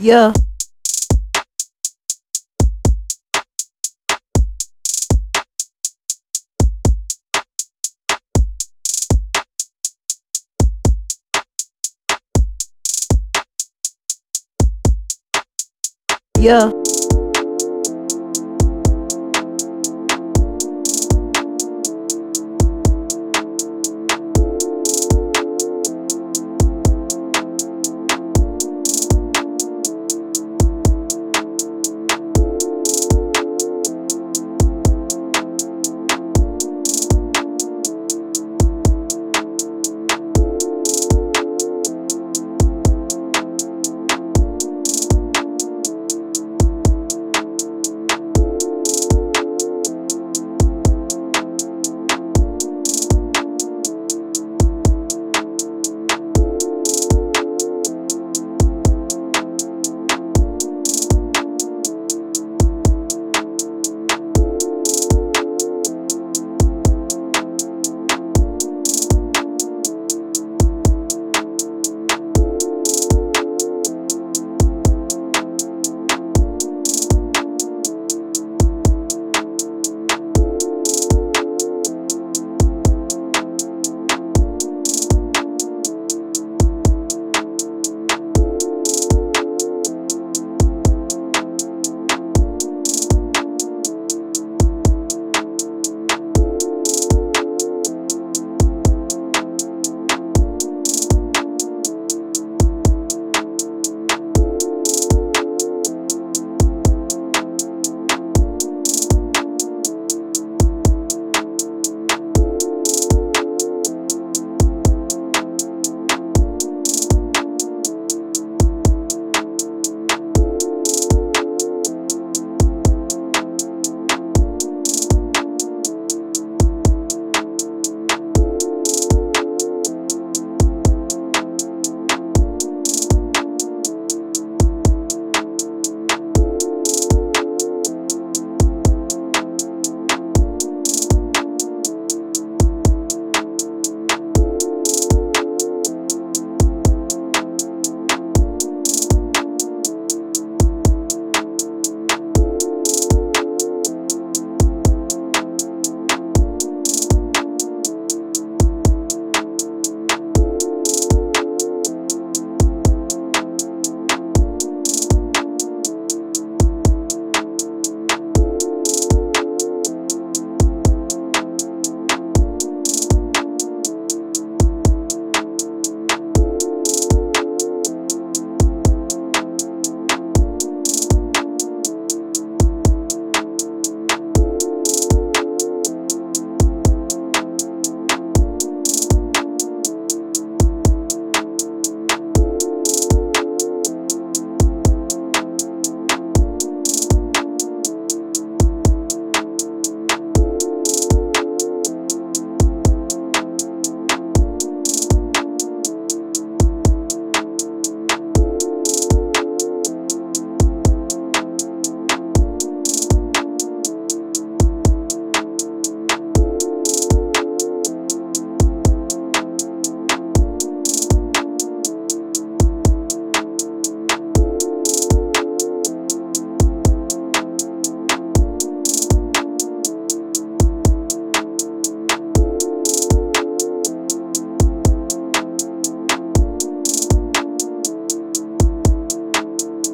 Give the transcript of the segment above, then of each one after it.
Yeah. Yeah.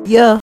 Yeah.